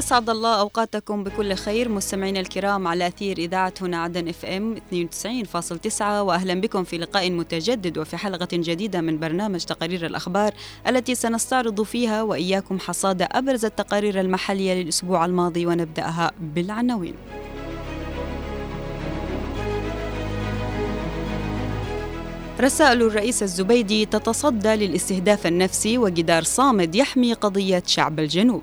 أسعد الله أوقاتكم بكل خير مستمعينا الكرام على أثير إذاعة هنا عدن إف إم 92.9 وأهلا بكم في لقاء متجدد وفي حلقة جديدة من برنامج تقارير الأخبار التي سنستعرض فيها وإياكم حصاد أبرز التقارير المحلية للأسبوع الماضي ونبدأها بالعناوين. رسائل الرئيس الزبيدي تتصدى للاستهداف النفسي وجدار صامد يحمي قضية شعب الجنوب.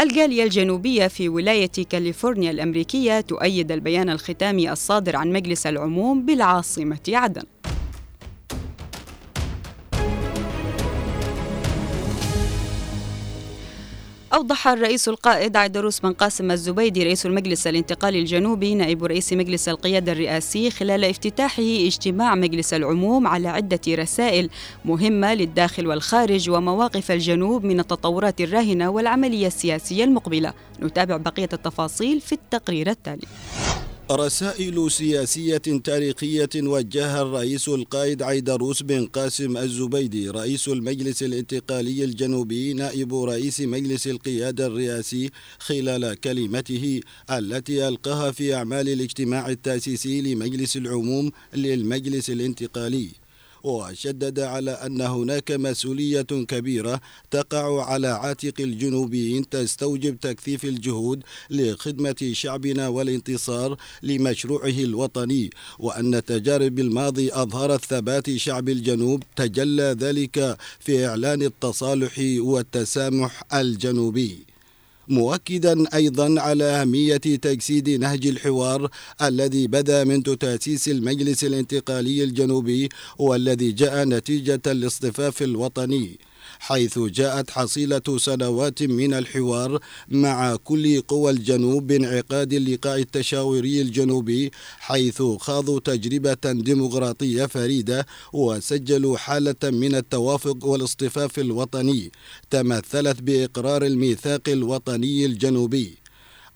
الجالية الجنوبية في ولاية كاليفورنيا الأمريكية تؤيد البيان الختامي الصادر عن مجلس العموم بالعاصمة عدن. أوضح الرئيس القائد عيدروس بن قاسم الزبيدي رئيس المجلس الانتقالي الجنوبي نائب رئيس مجلس القيادة الرئاسي خلال افتتاحه اجتماع مجلس العموم على عدة رسائل مهمة للداخل والخارج ومواقف الجنوب من التطورات الراهنة والعملية السياسية المقبلة. نتابع بقية التفاصيل في التقرير التالي. رسائل سياسية تاريخية وجهها الرئيس القائد عيدروس بن قاسم الزبيدي رئيس المجلس الانتقالي الجنوبي نائب رئيس مجلس القيادة الرئاسي خلال كلمته التي ألقاها في أعمال الاجتماع التأسيسي لمجلس العموم للمجلس الانتقالي. وشدد على أن هناك مسؤولية كبيرة تقع على عاتق الجنوبيين تستوجب تكثيف الجهود لخدمة شعبنا والانتصار لمشروعه الوطني وأن تجارب الماضي أظهرت ثبات شعب الجنوب تجلى ذلك في إعلان التصالح والتسامح الجنوبي. مؤكدا أيضا على أهمية تجسيد نهج الحوار الذي بدا منذ تأسيس المجلس الانتقالي الجنوبي والذي جاء نتيجة الاصطفاف الوطني. حيث جاءت حصيلة سنوات من الحوار مع كل قوى الجنوب بانعقاد اللقاء التشاوري الجنوبي حيث خاضوا تجربة ديمقراطية فريدة وسجلوا حالة من التوافق والاصطفاف الوطني تمثلت بإقرار الميثاق الوطني الجنوبي.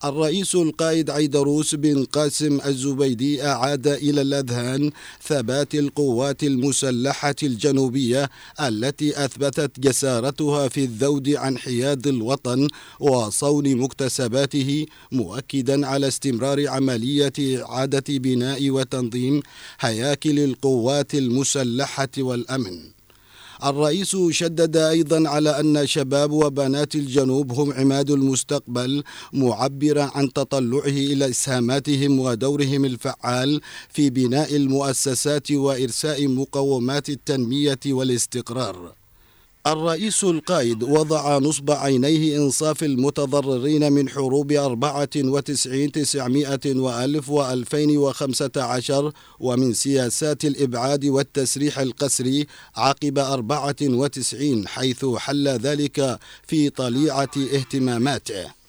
الرئيس القائد عيدروس بن قاسم الزبيدي أعاد إلى الأذهان ثبات القوات المسلحة الجنوبية التي أثبتت جسارتها في الذود عن حياد الوطن وصون مكتسباته مؤكدا على استمرار عملية إعادة بناء وتنظيم هياكل القوات المسلحة والأمن. الرئيس شدد أيضا على أن شباب وبنات الجنوب هم عماد المستقبل معبرا عن تطلعه إلى إسهاماتهم ودورهم الفعال في بناء المؤسسات وإرساء مقومات التنمية والاستقرار. الرئيس القائد وضع نصب عينيه إنصاف المتضررين من حروب أربعة وتسعين تسعمائة وألف وألفين وخمسة عشر ومن سياسات الإبعاد والتسريح القسري عقب أربعة وتسعين حيث حل ذلك في طليعة اهتماماته.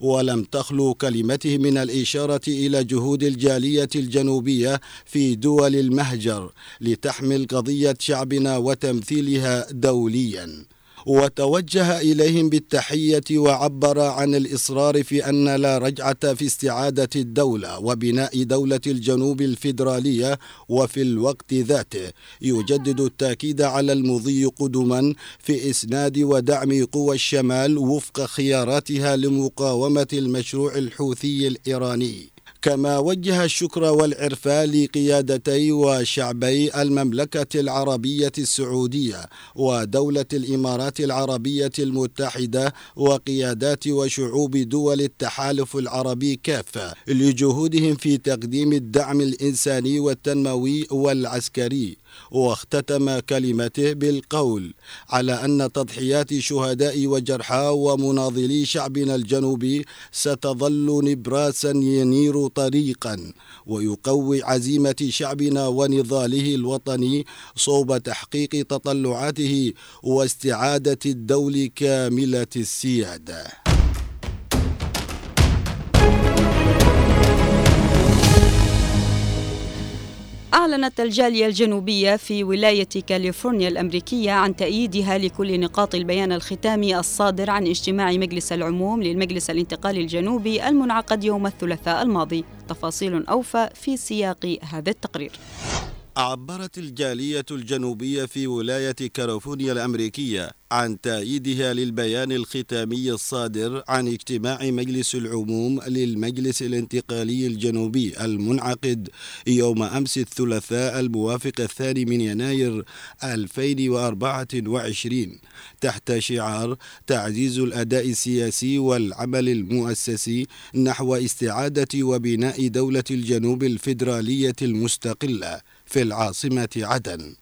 ولم تخلو كلمته من الإشارة إلى جهود الجالية الجنوبية في دول المهجر لتحمل قضية شعبنا وتمثيلها دولياً. وتوجه إليهم بالتحية وعبر عن الإصرار في أن لا رجعة في استعادة الدولة وبناء دولة الجنوب الفيدرالية وفي الوقت ذاته. يجدد التأكيد على المضي قدما في إسناد ودعم قوى الشمال وفق خياراتها لمقاومة المشروع الحوثي الإيراني. كما وجه الشكر والعرفان لقيادتي وشعبي المملكة العربية السعودية ودولة الإمارات العربية المتحدة وقيادات وشعوب دول التحالف العربي كافة لجهودهم في تقديم الدعم الإنساني والتنموي والعسكري. واختتم كلمته بالقول على أن تضحيات شهداء وجرحى ومناضلي شعبنا الجنوبي ستظل نبراسا ينير طريقا ويقوي عزيمة شعبنا ونضاله الوطني صوب تحقيق تطلعاته واستعادة الدول كاملة السيادة. أعلنت الجالية الجنوبية في ولاية كاليفورنيا الأمريكية عن تأييدها لكل نقاط البيان الختامي الصادر عن اجتماع مجلس العموم للمجلس الانتقالي الجنوبي المنعقد يوم الثلاثاء الماضي. تفاصيل أوفى في سياق هذا التقرير. عبرت الجالية الجنوبية في ولاية كاليفورنيا الأمريكية عن تأييدها للبيان الختامي الصادر عن اجتماع مجلس العموم للمجلس الانتقالي الجنوبي المنعقد يوم أمس الثلاثاء الموافق الثاني من يناير 2024 تحت شعار تعزيز الأداء السياسي والعمل المؤسسي نحو استعادة وبناء دولة الجنوب الفيدرالية المستقلة. في العاصمة عدن.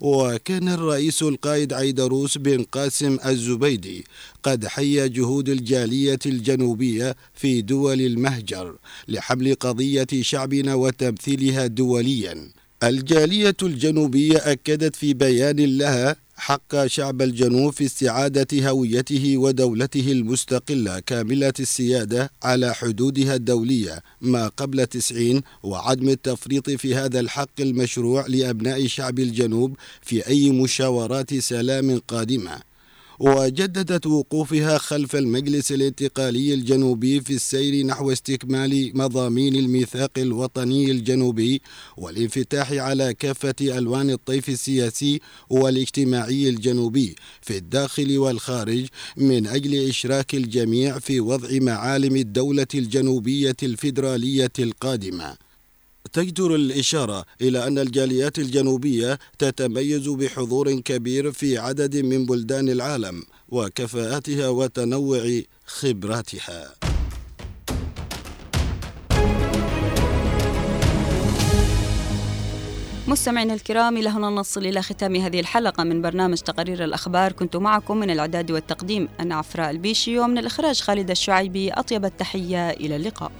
وكان الرئيس القائد عيدروس بن قاسم الزبيدي قد حيا جهود الجالية الجنوبية في دول المهجر لحمل قضية شعبنا وتمثيلها دوليا. الجالية الجنوبية أكدت في بيان لها حق شعب الجنوب في استعادة هويته ودولته المستقلة كاملة السيادة على حدودها الدولية ما قبل تسعين وعدم التفريط في هذا الحق المشروع لأبناء شعب الجنوب في أي مشاورات سلام قادمة. وجددت وقوفها خلف المجلس الانتقالي الجنوبي في السير نحو استكمال مضامين الميثاق الوطني الجنوبي والانفتاح على كافة ألوان الطيف السياسي والاجتماعي الجنوبي في الداخل والخارج من أجل إشراك الجميع في وضع معالم الدولة الجنوبية الفيدرالية القادمة. تجدر الإشارة إلى أن الجاليات الجنوبية تتميز بحضور كبير في عدد من بلدان العالم وكفاءتها وتنوع خبراتها. مستمعينا الكرام إلى هنا نصل إلى ختام هذه الحلقة من برنامج تقارير الأخبار. كنت معكم من الإعداد والتقديم أنا عفراء البيشي ومن الإخراج خالد الشعيبي. أطيب التحية إلى اللقاء.